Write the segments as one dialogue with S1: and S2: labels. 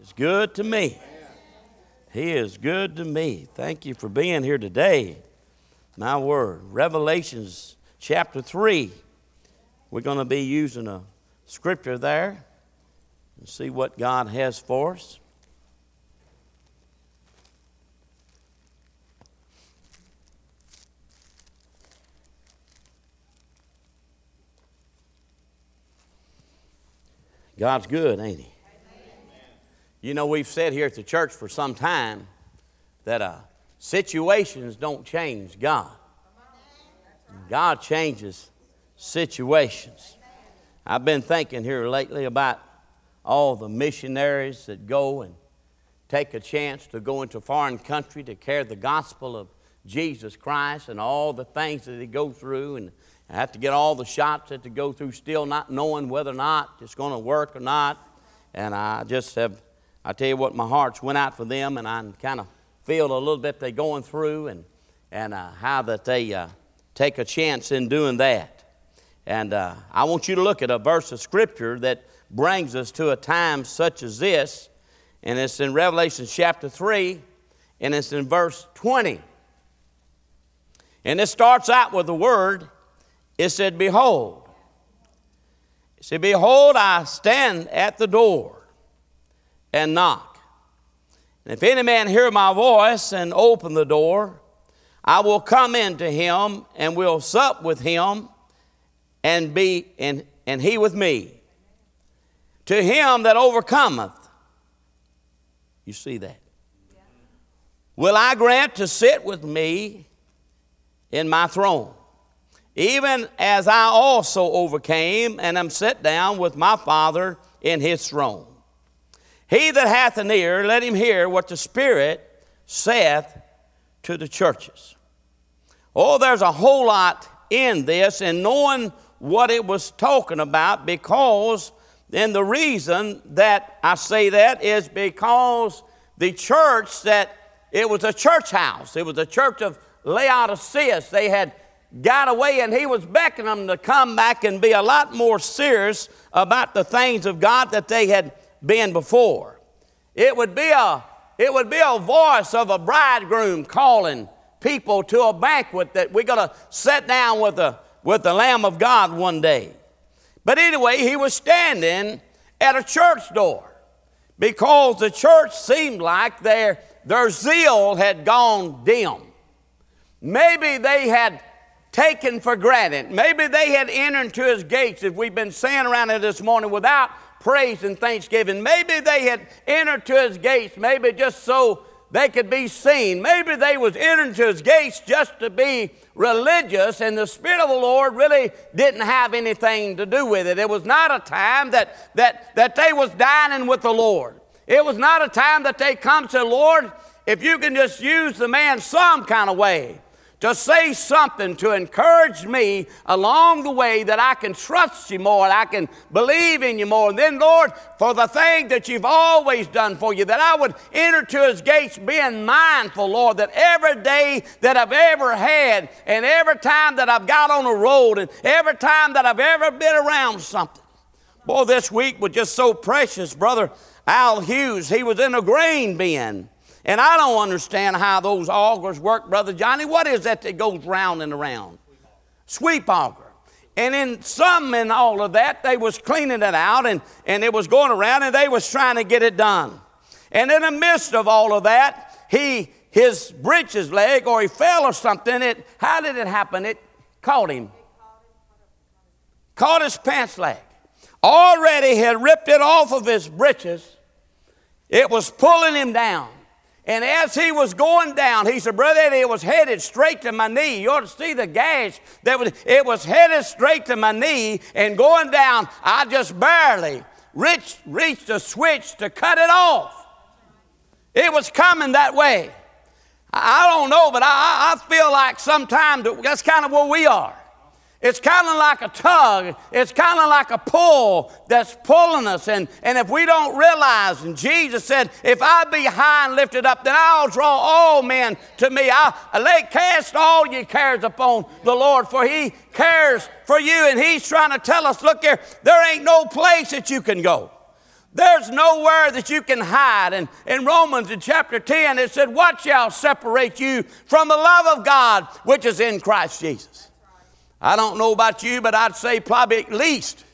S1: is good to me. He is good to me. Thank you for being here today. My word. Revelations chapter 3. We're going to be using a scripture there and see what God has for us. God's good, ain't He? You know, we've said here at the church for some time that uh, situations don't change God. God changes situations. I've been thinking here lately about all the missionaries that go and take a chance to go into a foreign country to carry the gospel of Jesus Christ and all the things that they go through and have to get all the shots that they go through still not knowing whether or not it's going to work or not. And I just have I tell you what, my heart's went out for them, and I kind of feel a little bit they're going through and, and uh, how that they uh, take a chance in doing that. And uh, I want you to look at a verse of Scripture that brings us to a time such as this, and it's in Revelation chapter 3, and it's in verse 20. And it starts out with the word, it said, Behold. It said, Behold, I stand at the door and knock. And if any man hear my voice and open the door, I will come into him and will sup with him and be and, and he with me. To him that overcometh, you see that, will I grant to sit with me in my throne, even as I also overcame and am set down with my Father in his throne. He that hath an ear, let him hear what the Spirit saith to the churches. Oh, there's a whole lot in this, and knowing what it was talking about, because, and the reason that I say that is because the church that it was a church house, it was a church of Laodicea. They had got away, and he was beckoning them to come back and be a lot more serious about the things of God that they had been before. It would be a, it would be a voice of a bridegroom calling people to a banquet that we're going to sit down with the, with the Lamb of God one day. But anyway, he was standing at a church door because the church seemed like their, their zeal had gone dim. Maybe they had taken for granted. Maybe they had entered into his gates, as we've been saying around here this morning, without praise and thanksgiving. Maybe they had entered to his gates, maybe just so they could be seen. Maybe they was entering to his gates just to be religious, and the Spirit of the Lord really didn't have anything to do with it. It was not a time that, that, that they was dining with the Lord. It was not a time that they come to Lord, if you can just use the man some kind of way to say something to encourage me along the way that I can trust you more and I can believe in you more. And then, Lord, for the thing that you've always done for you, that I would enter to his gates being mindful, Lord, that every day that I've ever had and every time that I've got on a road and every time that I've ever been around something. Boy, this week was just so precious, Brother Al Hughes. He was in a grain bin. And I don't understand how those augers work, Brother Johnny. What is that that goes round and around? Sweep auger. And in some and all of that, they was cleaning it out and, and it was going around and they was trying to get it done. And in the midst of all of that, he his breeches leg or he fell or something. It how did it happen? It caught him. Caught his pants leg. Already had ripped it off of his breeches. It was pulling him down. And as he was going down, he said, Brother Eddie, it was headed straight to my knee. You ought to see the gash. That was, it was headed straight to my knee, and going down, I just barely reached, reached a switch to cut it off. It was coming that way. I, don't know, but I, I feel like sometimes that's kind of where we are. It's kind of like a tug. It's kind of like a pull that's pulling us. And, and if we don't realize, and Jesus said, if I be high and lifted up, then I'll draw all men to me. I'll lay, cast all your cares upon the Lord, for he cares for you. And he's trying to tell us, look here, there ain't no place that you can go. There's nowhere that you can hide. And in Romans in chapter 10, it said, What shall separate you from the love of God which is in Christ Jesus? I don't know about you, but I'd say probably at least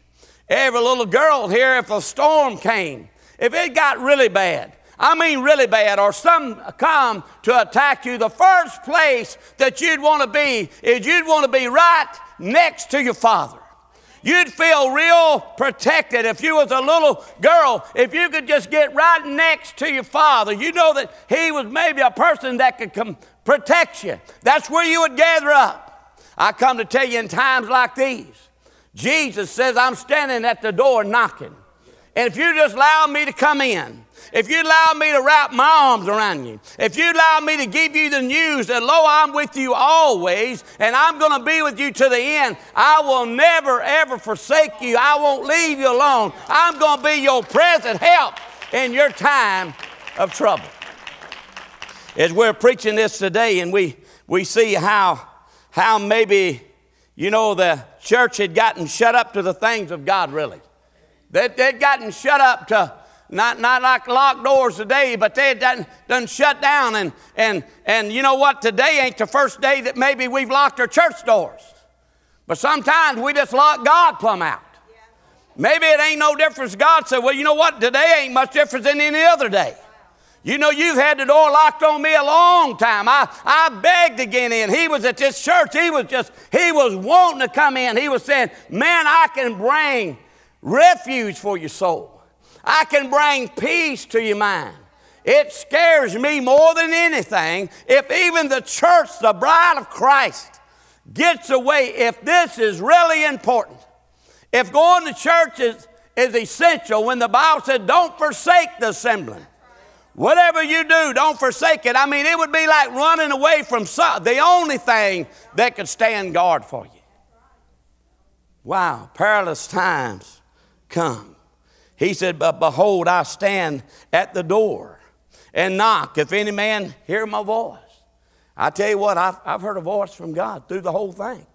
S1: every little girl here, if a storm came, if it got really bad, I mean really bad, or some come to attack you, the first place that you'd want to be is you'd want to be right next to your father. You'd feel real protected if you was a little girl, if you could just get right next to your father. You know that he was maybe a person that could come protect you. That's where you would gather up. I come to tell you in times like these, Jesus says, I'm standing at the door knocking. And if you just allow me to come in, if you allow me to wrap my arms around you, if you allow me to give you the news that, lo, I'm with you always and I'm going to be with you to the end, I will never, ever forsake you. I won't leave you alone. I'm going to be your present help in your time of trouble. As we're preaching this today and we, we see how, how maybe, you know, the church had gotten shut up to the things of God, really. They'd gotten shut up to not, not like locked doors today, but they had done, done shut down. And, and, and you know what? Today ain't the first day that maybe we've locked our church doors. But sometimes we just lock God plumb out. Maybe it ain't no difference. God said, well, you know what? Today ain't much different than any other day. You know, you've had the door locked on me a long time. I, I begged to get in. He was at this church. He was just, he was wanting to come in. He was saying, man, I can bring refuge for your soul. I can bring peace to your mind. It scares me more than anything if even the church, the bride of Christ, gets away. If this is really important, if going to church is, is essential, when the Bible said, don't forsake the assembling. Whatever you do, don't forsake it. I mean, it would be like running away from some, the only thing that could stand guard for you. Wow, perilous times come. He said, But behold, I stand at the door and knock. If any man hear my voice. I tell you what, I've, I've heard a voice from God through the whole thing.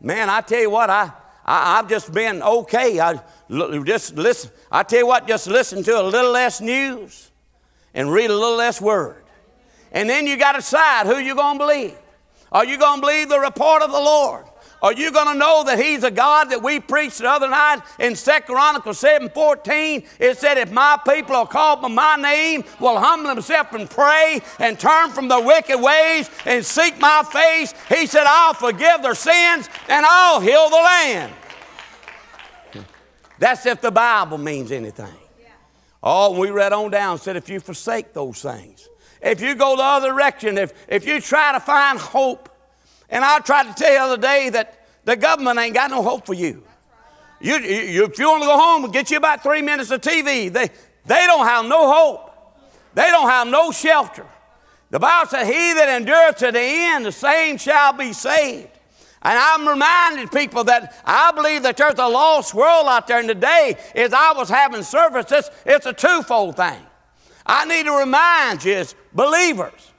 S1: Man, I tell you what, I, I, have just been okay. I just listen. I tell you what, just listen to a little less news and read a little less word. And then you got to decide who you're going to believe. Are you going to believe the report of the Lord? Are you going to know that He's a God that we preached the other night in 2 Chronicles 7 14? It said, If my people are called by my name, will humble themselves and pray and turn from their wicked ways and seek my face, He said, I'll forgive their sins and I'll heal the land. That's if the Bible means anything. Oh, we read on down, said, If you forsake those things, if you go the other direction, if, if you try to find hope, and I tried to tell you the other day that the government ain't got no hope for you. You, you, if you want to go home and get you about three minutes of TV, they, they don't have no hope. They don't have no shelter. The Bible said, He that endureth to the end, the same shall be saved. And I'm reminding people that I believe that there's a lost world out there. And today, as I was having services, it's, a twofold thing. I need to remind you as believers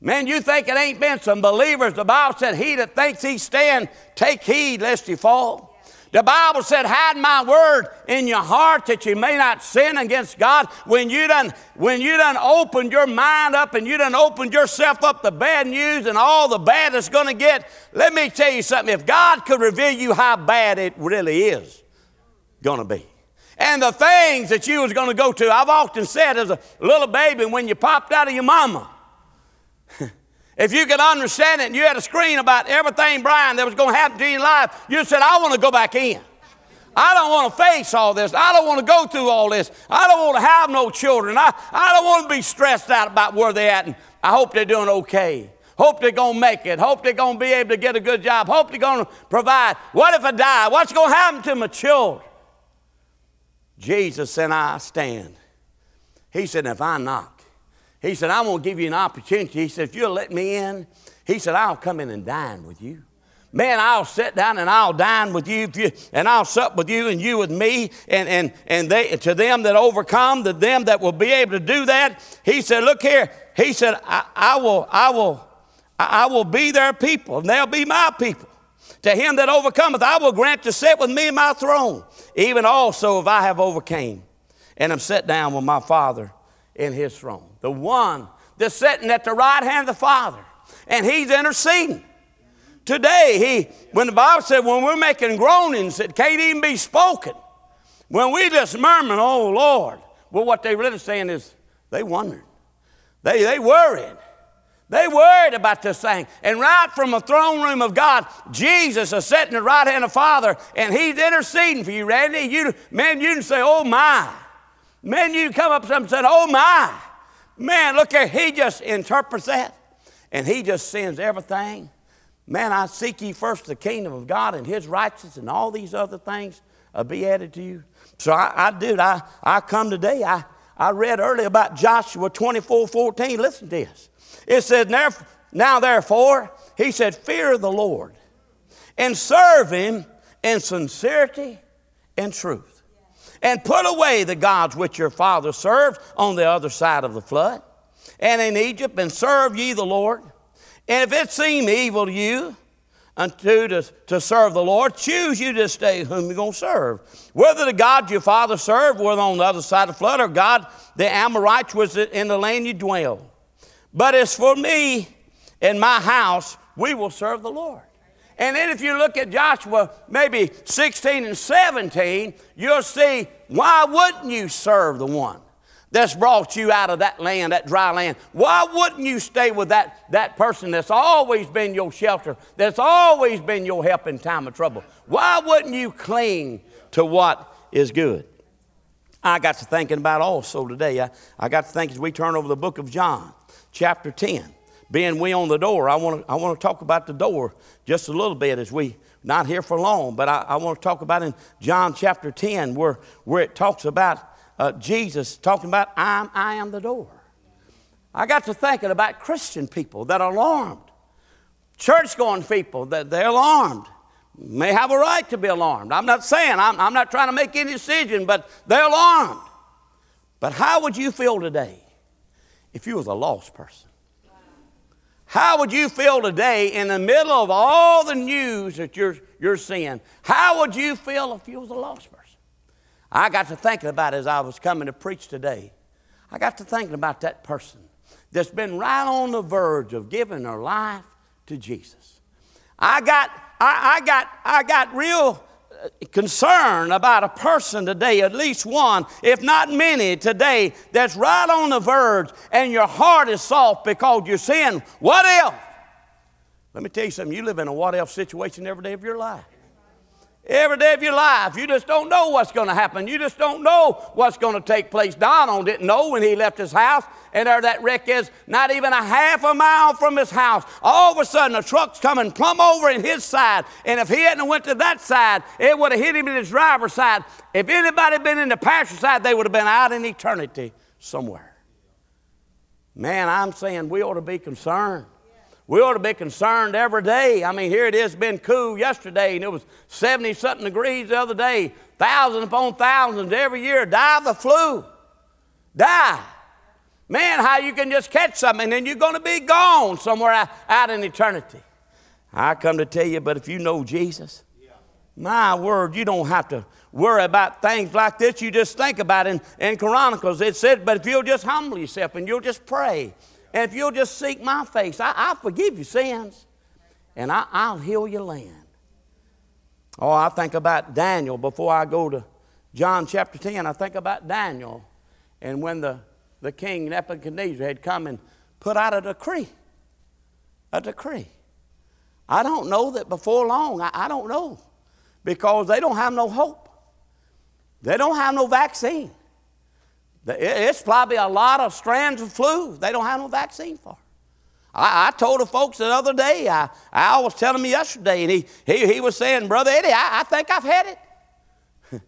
S1: Man, you think it ain't been some believers. The Bible said, He that thinks he stand, take heed lest you fall. The Bible said, hide my word in your heart that you may not sin against God. When you done, when you done opened your mind up and you done opened yourself up to bad news and all the bad it's going to get, let me tell you something. If God could reveal you how bad it really is going to be. And the things that you was going to go to, I've often said as a little baby when you popped out of your mama, if you could understand it and you had a screen about everything, Brian, that was going to happen to you in life, you said, I want to go back in. I don't want to face all this. I don't want to go through all this. I don't want to have no children. I, I don't want to be stressed out about where they're at. And I hope they're doing okay. Hope they're going to make it. Hope they're going to be able to get a good job. Hope they're going to provide. What if I die? What's going to happen to my children? Jesus said, I stand. He said, if I knock, he said, I won't give you an opportunity. He said, if you'll let me in, he said, I'll come in and dine with you. Man, I'll sit down and I'll dine with you, you, and I'll sup with you and you with me. And, and, and they, to them that overcome, to them that will be able to do that, he said, Look here. He said, I, I will, I will, I will be their people, and they'll be my people. To him that overcometh, I will grant to sit with me in my throne, even also if I have overcame and am set down with my Father in his throne. The one that's sitting at the right hand of the Father, and he's interceding. Today, he, when the Bible said when we're making groanings that can't even be spoken, when we just murmur, oh Lord, well, what they really saying is they wondered. They, they worried. They worried about this thing. And right from the throne room of God, Jesus is sitting at the right hand of Father, and He's interceding for you, Randy. You, man, you can say, oh my. Man, you come up to him and say, oh my. Man, look here. He just interprets that, and He just sends everything. Man, I seek ye first the kingdom of God and His righteousness, and all these other things will be added to you. So I, I did. I, I come today. I, I read earlier about Joshua 24 14. Listen to this. It says, Now therefore, he said, Fear the Lord and serve him in sincerity and truth. And put away the gods which your father served on the other side of the flood and in Egypt, and serve ye the Lord. And if it seem evil to you, unto to, to serve the Lord, choose you this day whom you're going to serve. Whether the God your father served were on the other side of the flood, or God the Amorites was in the land you dwell. But as for me and my house, we will serve the Lord. And then if you look at Joshua maybe 16 and 17, you'll see why wouldn't you serve the one that's brought you out of that land, that dry land. Why wouldn't you stay with that, that person that's always been your shelter, that's always been your help in time of trouble? Why wouldn't you cling to what is good? I got to thinking about also today. I, I got to think as we turn over the book of John, chapter 10. Being we on the door, I want to I want to talk about the door just a little bit as we not here for long, but I, I want to talk about in John chapter 10 where, where it talks about uh, Jesus talking about, I'm, I am the door. I got to thinking about Christian people that are alarmed, church going people that they're alarmed. May have a right to be alarmed. I'm not saying, I'm, I'm not trying to make any decision, but they're alarmed. But how would you feel today if you was a lost person? How would you feel today in the middle of all the news that you're, you're seeing? How would you feel if you was a lost person? I got to thinking about it as I was coming to preach today. I got to thinking about that person that's been right on the verge of giving her life to Jesus. I got, I, I got, I got real concern about a person today, at least one, if not many today, that's right on the verge and your heart is soft because you're saying, What if? Let me tell you something, you live in a what if situation every day of your life. Every day of your life, you just don't know what's going to happen. You just don't know what's going to take place. Donald didn't know when he left his house, and there that wreck is, not even a half a mile from his house. All of a sudden, a truck's coming plumb over in his side, and if he hadn't went to that side, it would have hit him in his driver's side. If anybody had been in the passenger side, they would have been out in eternity somewhere. Man, I'm saying we ought to be concerned. We ought to be concerned every day. I mean, here it is, been cool yesterday, and it was 70 something degrees the other day. Thousands upon thousands every year die of the flu. Die. Man, how you can just catch something and then you're going to be gone somewhere out, out in eternity. I come to tell you, but if you know Jesus, my word, you don't have to worry about things like this. You just think about it. In, in Chronicles, it said, but if you'll just humble yourself and you'll just pray and if you'll just seek my face, I, will forgive your sins and I, I'll heal your land. Oh, I think about Daniel before I go to John chapter 10. I think about Daniel and when the, the king Nebuchadnezzar had come and put out a decree. A decree. I don't know that before long, I, I don't know, because they don't have no hope. They don't have no vaccine. It's probably a lot of strands of flu they don't have no vaccine for. I, I told the folks the other day, I, Al was telling me yesterday, and he, he, he was saying, Brother Eddie, I, I think I've had it.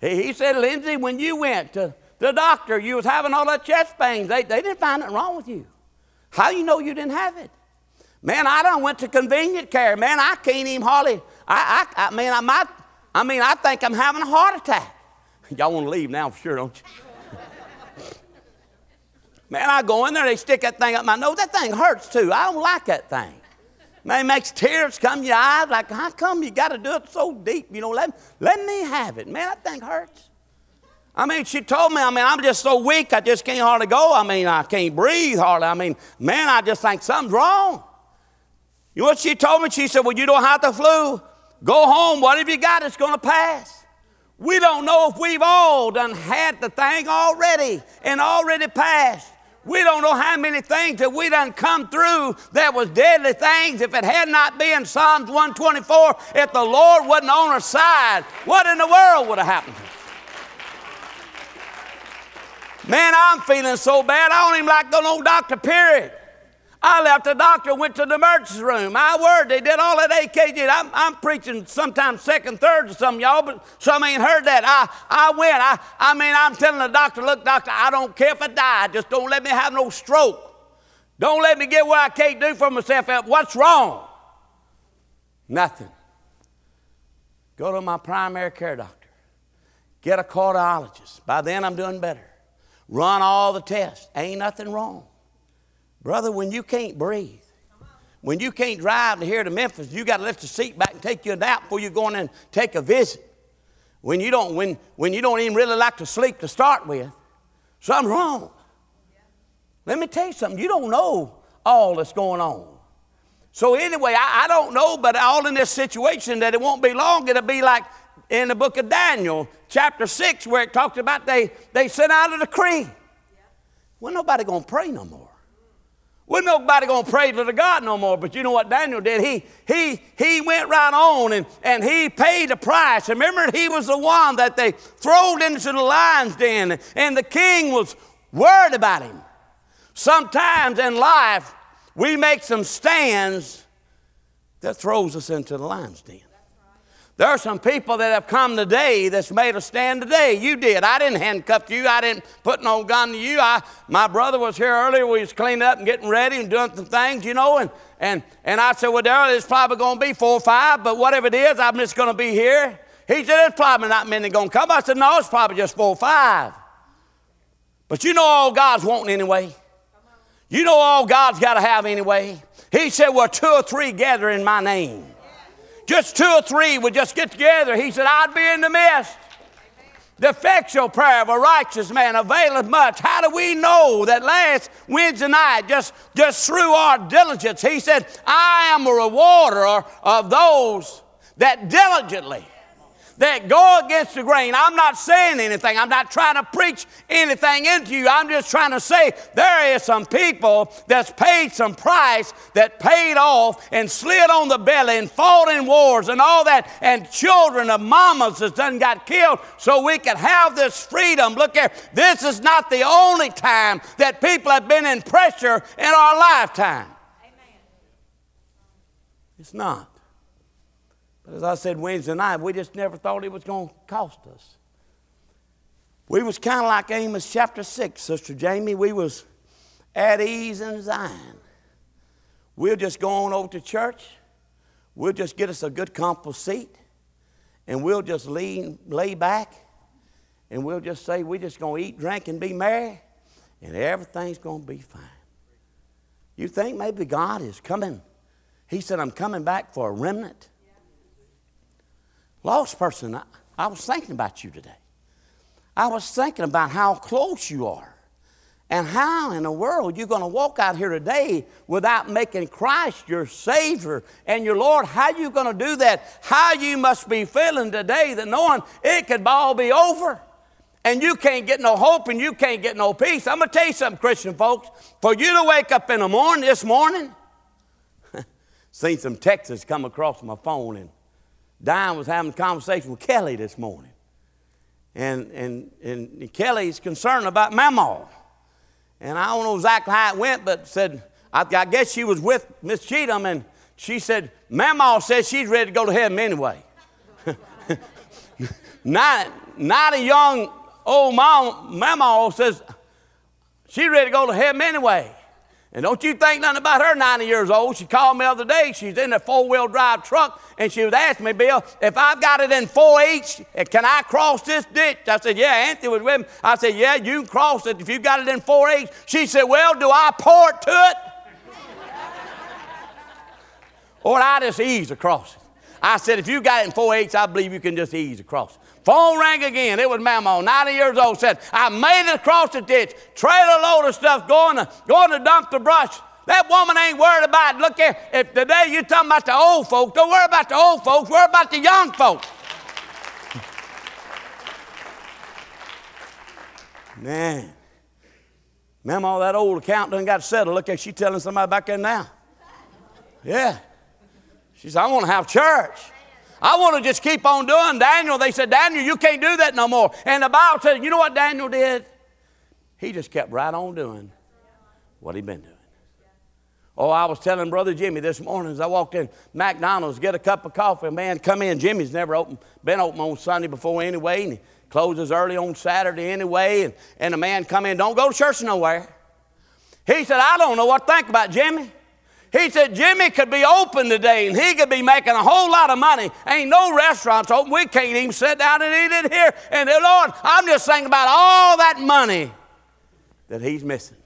S1: he, he said, Lindsay, when you went to the doctor, you was having all that chest pains. They, they didn't find nothing wrong with you. How you know you didn't have it? Man, I done went to convenient care. Man, I can't even hardly, I, I, I mean, I might, I mean, I think I'm having a heart attack. Y'all want to leave now for sure, don't you? Man, I go in there, they stick that thing up my nose. That thing hurts too. I don't like that thing. Man, it makes tears come to your eyes. Like, how come you got to do it so deep? You know, let, let me have it. Man, that thing hurts. I mean, she told me, I mean, I'm just so weak, I just can't hardly go. I mean, I can't breathe hardly. I mean, man, I just think something's wrong. You know what she told me? She said, Well, you don't have the flu. Go home. Whatever you got, it's going to pass. We don't know if we've all done had the thing already and already passed. We don't know how many things that we done come through that was deadly things. If it had not been Psalms 124, if the Lord wasn't on our side, what in the world would have happened? Man, I'm feeling so bad, I don't even like going no doctor, period. I left the doctor, went to the emergency room. My word, they did all that AKG. I'm, I'm preaching sometimes second, third to some y'all, but some ain't heard that. I, I went. I, I mean, I'm telling the doctor, look, doctor, I don't care if I die. Just don't let me have no stroke. Don't let me get what I can't do for myself. What's wrong? Nothing. Go to my primary care doctor. Get a cardiologist. By then, I'm doing better. Run all the tests. Ain't nothing wrong. Brother, when you can't breathe, when you can't drive to here to Memphis, you got to lift the seat back and take you a nap before you go in and take a visit. When you don't, when, when you don't even really like to sleep to start with, something's wrong. Let me tell you something. You don't know all that's going on. So anyway, I, I don't know, but all in this situation that it won't be long. It'll be like in the book of Daniel, chapter 6, where it talks about they, they sent out a decree. Well, nobody going to pray no more. Wasn't nobody to pray to the God no more. But you know what Daniel did? He, he, he went right on and, and he paid the price. Remember, he was the one that they thrown into the lion's den, and the king was worried about him. Sometimes in life, we make some stands that throws us into the lion's den. There are some people that have come today that's made a stand today. You did. I didn't handcuff you. I didn't put no gun to you. I, my brother was here earlier. We was cleaning up and getting ready and doing some things, you know. And, and, and I said, well, Daryl, it's probably going to be four or five, but whatever it is, I'm just going to be here. He said, there's probably not many going to come. I said, no, it's probably just four or five. But you know all God's wanting anyway. You know all God's got to have anyway. He said, well, two or three gather in my name just two or three would just get together, he said, I'd be in the midst. The effectual prayer of a righteous man availeth much. How do we know that last Wednesday night, just, just through our diligence, he said, I am a rewarder of those that diligently that go against the grain. I'm not saying anything. I'm not trying to preach anything into you. I'm just trying to say there is some people that's paid some price that paid off and slid on the belly and fought in wars and all that, and children of mamas that done got killed so we could have this freedom. Look here, this is not the only time that people have been in pressure in our lifetime. Amen. It's not. But as I said Wednesday night, we just never thought it was going to cost us. We was kind of like Amos chapter 6, Sister Jamie. We was at ease in Zion. We'll just go on over to church. We'll just get us a good comfortable seat. And we'll just lean, lay back. And we'll just say, we're just going to eat, drink, and be merry. And everything's going to be fine. You think maybe God is coming? He said, I'm coming back for a remnant. Lost person, I, I was thinking about you today. I was thinking about how close you are. And how in the world you're going to walk out here today without making Christ your Savior and your Lord? How you going to do that? How you must be feeling today that knowing it could all be over and you can't get no hope and you can't get no peace. I'm going to tell you something, Christian folks. For you to wake up in the morning this morning, seen some texts come across my phone and Diane was having a conversation with Kelly this morning. And, and, and Kelly's concerned about Mamaw. And I don't know exactly how it went, but said, I, I guess she was with Miss Cheatham, and she said, Mamaw says she's ready to go to heaven anyway. not, not a young old mom, Mamaw says she's ready to go to heaven anyway. And don't you think nothing about her 90 years old. She called me the other day. She's in a four wheel drive truck and she was asking me, Bill, if I've got it in 4 H, eh, can I cross this ditch? I said, Yeah, Anthony was with me. I said, Yeah, you can cross it if you've got it in 4 H. She said, Well, do I pour it to it? or I just ease across it? I said, If you got it in 4 H, I believe you can just ease across it. Phone rang again. It was Mama, 90 years old, said, I made it across the ditch, trailer load of stuff going to, going to dump the brush. That woman ain't worried about it. Look here, if today you're talking about the old folks, don't worry about the old folks, worry about the young folks. Man. Mama, that old account done got settled. Look at she telling somebody back there now. Yeah. She said, I want to have church. I want to just keep on doing. Daniel, they said, Daniel, you can't do that no more. And the Bible said, you know what Daniel did? He just kept right on doing what he'd been doing. Oh, I was telling Brother Jimmy this morning as I walked in McDonald's, get a cup of coffee. Man, come in. Jimmy's never open, been open on Sunday before anyway, and he closes early on Saturday anyway. And, and a man come in, don't go to church nowhere. He said, I don't know what to think about Jimmy. He said Jimmy could be open today and he could be making a whole lot of money. Ain't no restaurants open. We can't even sit down and eat it here. And Lord, I'm just thinking about all that money that he's missing.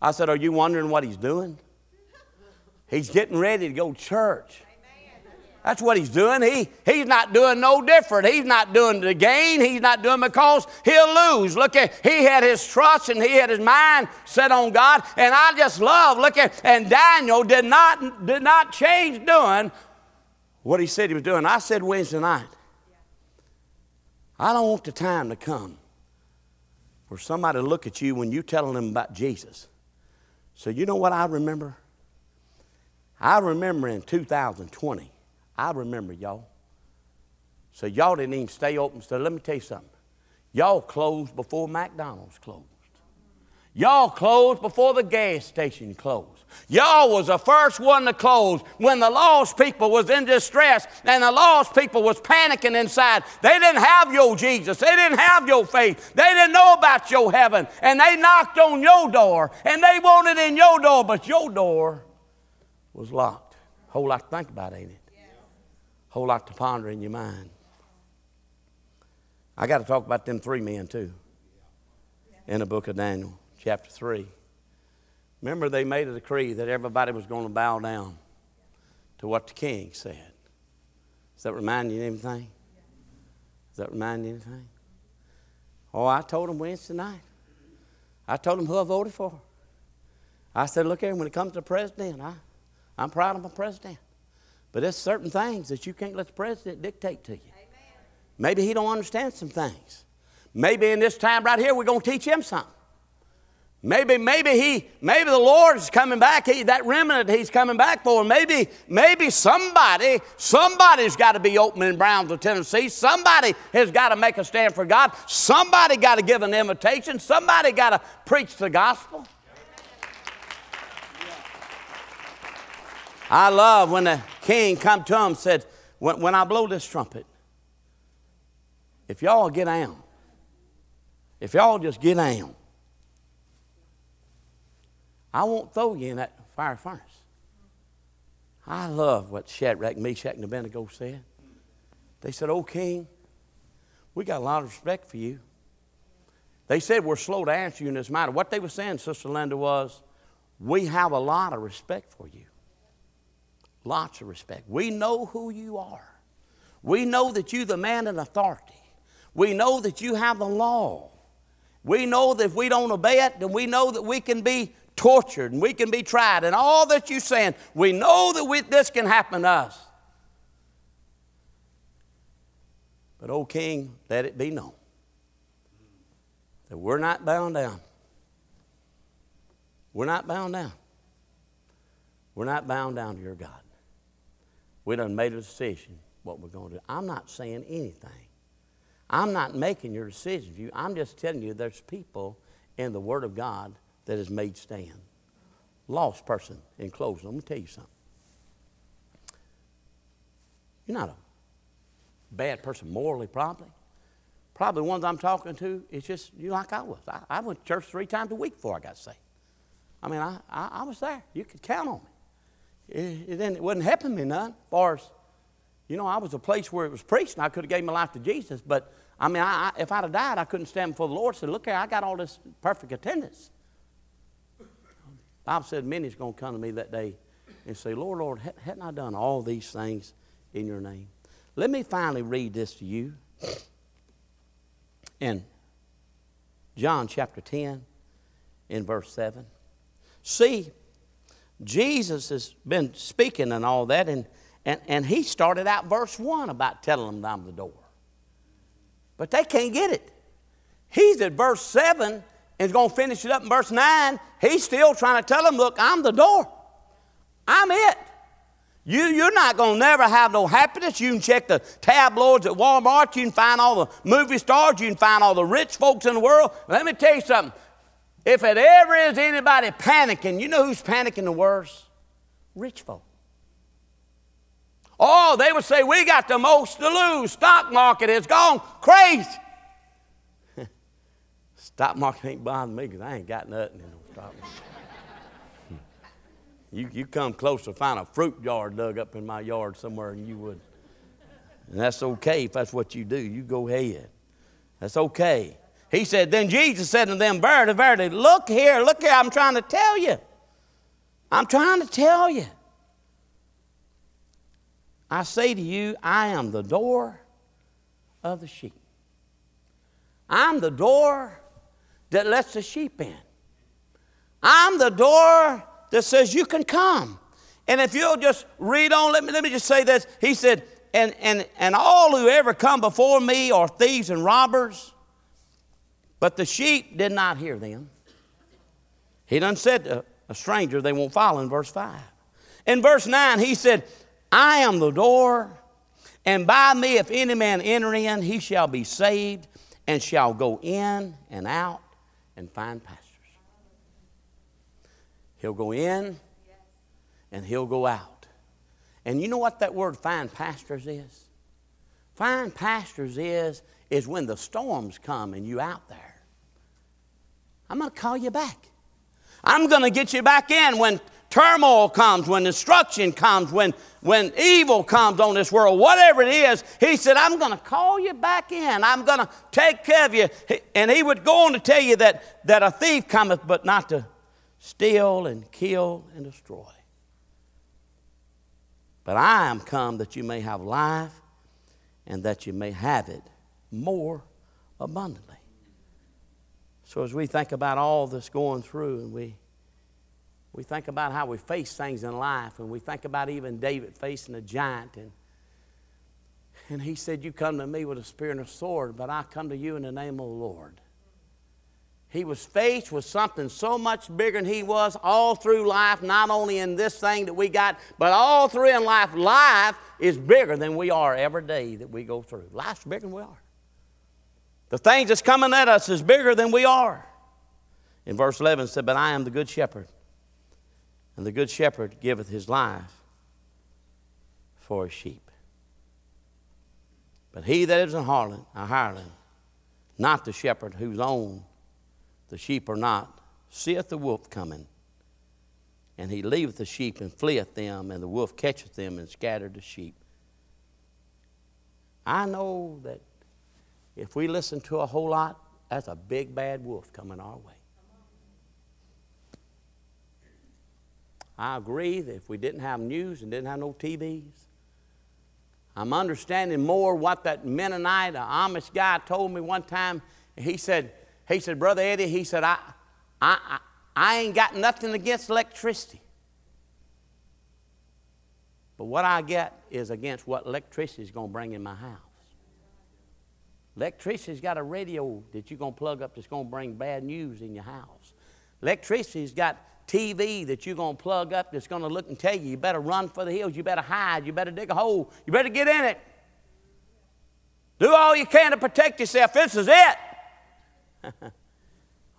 S1: I said, Are you wondering what he's doing? He's getting ready to go to church. That's what he's doing. He, he's not doing no different. He's not doing to gain. He's not doing because he'll lose. Look at, he had his trust and he had his mind set on God. And I just love, look at, and Daniel did not, did not change doing what he said he was doing. I said Wednesday night, I don't want the time to come for somebody to look at you when you're telling them about Jesus. So you know what I remember? I remember in 2020, I remember y'all. So y'all didn't even stay open. So let me tell you something. Y'all closed before McDonald's closed. Y'all closed before the gas station closed. Y'all was the first one to close when the lost people was in distress and the lost people was panicking inside. They didn't have your Jesus. They didn't have your faith. They didn't know about your heaven. And they knocked on your door and they wanted in your door, but your door was locked. Whole lot to think about, ain't it? Whole lot to ponder in your mind. I got to talk about them three men too in the book of Daniel, chapter 3. Remember, they made a decree that everybody was going to bow down to what the king said. Does that remind you of anything? Does that remind you of anything? Oh, I told them Wednesday night. I told them who I voted for. I said, look here, when it comes to the president, I, I'm proud of my president. But there's certain things that you can't let the president dictate to you. Amen. Maybe he don't understand some things. Maybe in this time right here, we're going to teach him something. Maybe, maybe he, maybe the Lord is coming back. He, that remnant he's coming back for. Maybe, maybe somebody, somebody's got to be open in Brownsville, Tennessee. Somebody has got to make a stand for God. Somebody got to give an invitation. Somebody got to preach the gospel. I love when the king come to him and said, when, when I blow this trumpet, if y'all get down, if y'all just get down, I won't throw you in that fire furnace. I love what Shadrach, Meshach, and Abednego said. They said, Oh, king, we got a lot of respect for you. They said we're slow to answer you in this matter. What they were saying, Sister Linda, was we have a lot of respect for you. Lots of respect. We know who you are. We know that you're the man in authority. We know that you have the law. We know that if we don't obey it, then we know that we can be tortured and we can be tried. And all that you're saying, we know that we, this can happen to us. But, O King, let it be known that we're not bound down. We're not bound down. We're not bound down to your God. We done made a decision what we're going to do. I'm not saying anything. I'm not making your decision you. I'm just telling you there's people in the Word of God that has made stand. Lost person in closing. Let me tell you something. You're not a bad person morally, probably. Probably ones I'm talking to, it's just you like I was. I, I went to church three times a week before I got saved. I mean, I, I, I was there. You could count on me it, it, it wasn't helping me none. As far as, you know, I was a place where it was preached and I could have gave my life to Jesus, but I mean, I, I, if I'd have died, I couldn't stand before the Lord and say, look here, I got all this perfect attendance. Bible said many's going to come to me that day and say, Lord, Lord, hadn't I done all these things in your name? Let me finally read this to you. in John chapter 10, in verse 7. See, Jesus has been speaking and all that, and, and, and he started out verse 1 about telling them I'm the door. But they can't get it. He's at verse 7 and is going to finish it up in verse 9. He's still trying to tell them, look, I'm the door. I'm it. You, you're not going to never have no happiness. You can check the tabloids at Walmart. You can find all the movie stars. You can find all the rich folks in the world. Let me tell you something. If it ever is anybody panicking, you know who's panicking the worst? Rich folk. Oh, they would say, We got the most to lose. Stock market has gone crazy. stock market ain't bothering me because I ain't got nothing in no stock market. you, you come close to find a fruit jar dug up in my yard somewhere and you would. And that's okay if that's what you do. You go ahead. That's okay. He said, Then Jesus said to them, Verily, verily, look here, look here, I'm trying to tell you. I'm trying to tell you. I say to you, I am the door of the sheep. I'm the door that lets the sheep in. I'm the door that says you can come. And if you'll just read on, let me, let me just say this. He said, and, and, and all who ever come before me are thieves and robbers, but the sheep did not hear them. He done said to a stranger they won't follow in verse 5. In verse 9, he said, I am the door, and by me, if any man enter in, he shall be saved, and shall go in and out and find pastures. He'll go in and he'll go out. And you know what that word find pastures is? Find pastures is, is when the storms come and you out there. I'm going to call you back. I'm going to get you back in when turmoil comes, when destruction comes, when, when evil comes on this world, whatever it is. He said, I'm going to call you back in. I'm going to take care of you. And he would go on to tell you that, that a thief cometh, but not to steal and kill and destroy. But I am come that you may have life and that you may have it more abundantly. So as we think about all this going through and we we think about how we face things in life and we think about even David facing a giant and and he said, You come to me with a spear and a sword, but I come to you in the name of the Lord. He was faced with something so much bigger than he was all through life, not only in this thing that we got, but all through in life. Life is bigger than we are every day that we go through. Life's bigger than we are. The things that's coming at us is bigger than we are. In verse 11 it said, But I am the good shepherd, and the good shepherd giveth his life for his sheep. But he that is a harlot, a hireling, not the shepherd whose own the sheep are not, seeth the wolf coming, and he leaveth the sheep and fleeth them, and the wolf catcheth them and scattereth the sheep. I know that if we listen to a whole lot, that's a big bad wolf coming our way. I agree that if we didn't have news and didn't have no TVs, I'm understanding more what that Mennonite, Amish guy told me one time. He said, he said, Brother Eddie, he said, I, I, I, I ain't got nothing against electricity. But what I get is against what electricity is going to bring in my house. Electricity's got a radio that you're going to plug up that's going to bring bad news in your house. Electricity's got TV that you're going to plug up that's going to look and tell you you better run for the hills, you better hide, you better dig a hole, you better get in it. Do all you can to protect yourself. This is it.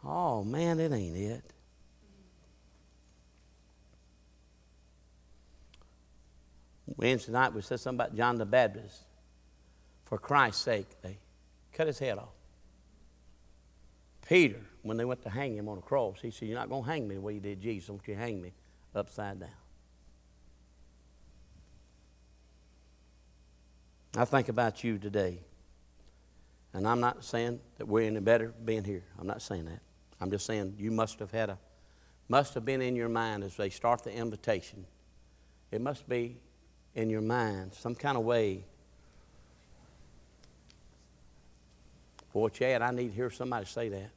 S1: oh, man, it ain't it. Wednesday night we said something about John the Baptist. For Christ's sake, they cut his head off. Peter, when they went to hang him on a cross, he said, You're not going to hang me the way you did Jesus. Don't you hang me upside down. I think about you today. And I'm not saying that we're any better being here. I'm not saying that. I'm just saying you must have had a, must have been in your mind as they start the invitation. It must be in your mind some kind of way Boy, Chad, I need to hear somebody say that.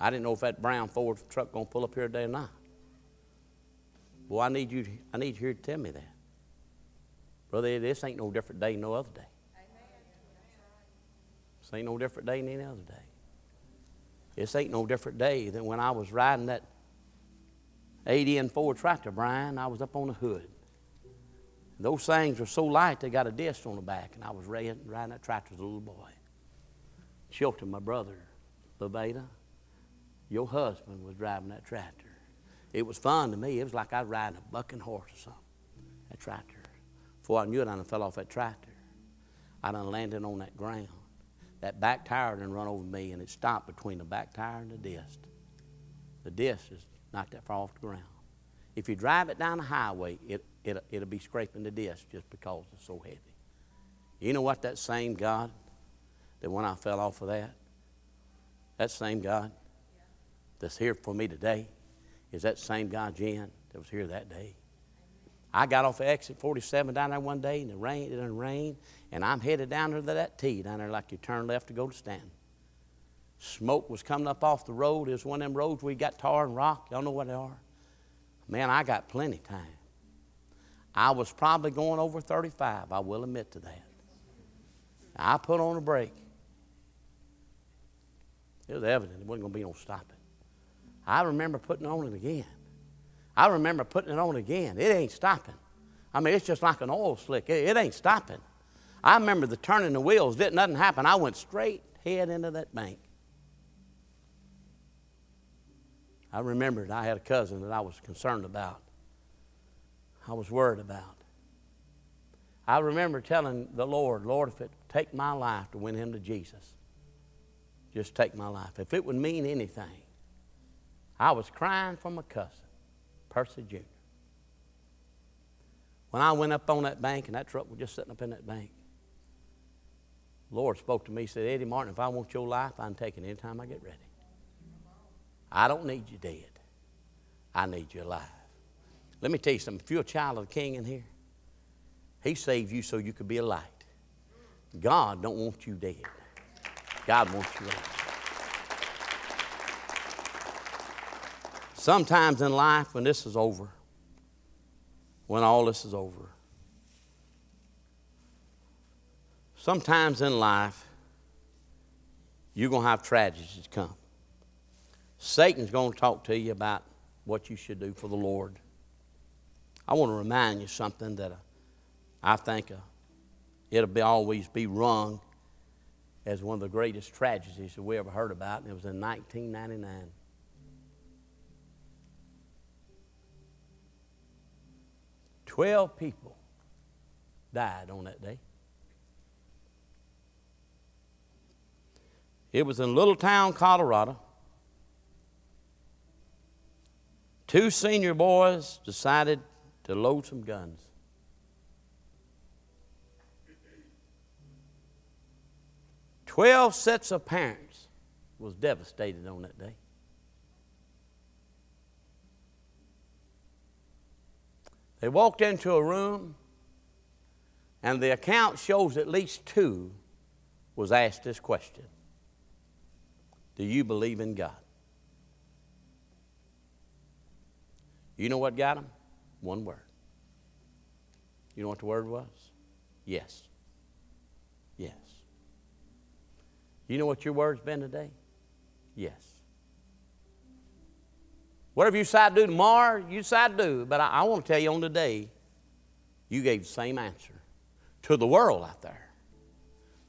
S1: I didn't know if that brown Ford truck gonna pull up here today or not. Boy, I need you. To, I need you to tell me that, brother. This ain't no different day no other day. This ain't no different day than any other day. This ain't no different day than when I was riding that 8N Ford tractor, Brian. I was up on the hood. Those things were so light they got a disc on the back, and I was riding, riding that tractor as a little boy. Chilton, my brother, Levada, your husband was driving that tractor. It was fun to me. It was like I was riding a bucking horse or something, that tractor. Before I knew it, I done fell off that tractor. I done landed on that ground. That back tire done run over me, and it stopped between the back tire and the disc. The disc is not that far off the ground. If you drive it down the highway, it, it, it'll be scraping the disc just because it's so heavy. You know what? That same God that when I fell off of that, that same God that's here for me today is that same God, Jen, that was here that day. I got off of exit 47 down there one day, and it rained, it didn't rain, and I'm headed down to that T down there like you turn left to go to Stanton. Smoke was coming up off the road. It was one of them roads where you got tar and rock. Y'all know what they are? Man, I got plenty time. I was probably going over 35, I will admit to that. I put on a brake. It was evident there wasn't going to be no stopping. I remember putting on it again. I remember putting it on again. It ain't stopping. I mean, it's just like an oil slick. It, it ain't stopping. I remember the turning the wheels. Didn't nothing happen. I went straight head into that bank. I remembered I had a cousin that I was concerned about. I was worried about. I remember telling the Lord, Lord, if it take my life to win him to Jesus, just take my life. If it would mean anything, I was crying for my cousin, Percy Jr. When I went up on that bank and that truck was just sitting up in that bank, Lord spoke to me, said, Eddie Martin, if I want your life, I can take it anytime I get ready. I don't need you dead. I need you alive. Let me tell you something. If you're a child of the king in here, he saved you so you could be a light. God don't want you dead. God wants you alive. Sometimes in life, when this is over, when all this is over, sometimes in life, you're going to have tragedies come. Satan's going to talk to you about what you should do for the Lord. I want to remind you something that I think uh, it'll be, always be rung as one of the greatest tragedies that we ever heard about, and it was in 1999. Twelve people died on that day. It was in Littleton, Colorado. Two senior boys decided to load some guns. Twelve sets of parents was devastated on that day. They walked into a room, and the account shows at least two was asked this question Do you believe in God? You know what got them? One word. You know what the word was? Yes. Yes. You know what your word's been today? Yes. Whatever you decide to do tomorrow, you decide to do. But I, I want to tell you on today, you gave the same answer to the world out there.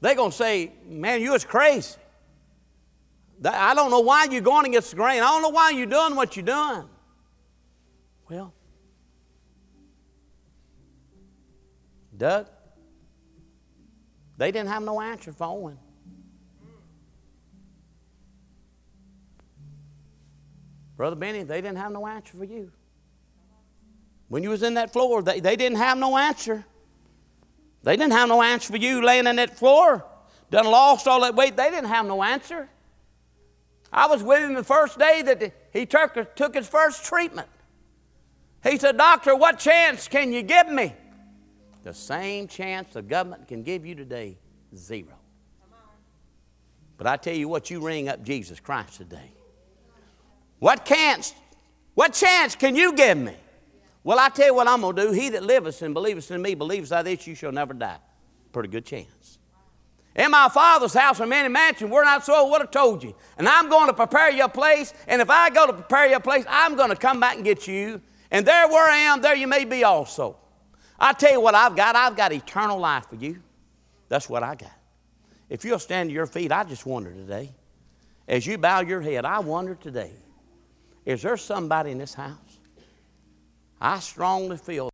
S1: They're going to say, man, you was crazy. I don't know why you're going against the grain. I don't know why you're doing what you're doing. Well, Doug, they didn't have no answer for Owen. Brother Benny, they didn't have no answer for you. When you was in that floor, they, they didn't have no answer. They didn't have no answer for you laying in that floor. Done lost all that weight. They didn't have no answer. I was with him the first day that he took, took his first treatment. He said, Doctor, what chance can you give me? The same chance the government can give you today zero. But I tell you what, you ring up Jesus Christ today. What chance, what chance can you give me? Well, I tell you what I'm going to do. He that liveth and believeth in me believes that this you shall never die. Pretty good chance. In my Father's house are many mansions. We're not so I would have told you. And I'm going to prepare your place. And if I go to prepare your place, I'm going to come back and get you. And there where I am, there you may be also. I tell you what I've got. I've got eternal life for you. That's what I got. If you'll stand to your feet, I just wonder today, as you bow your head, I wonder today, is there somebody in this house? I strongly feel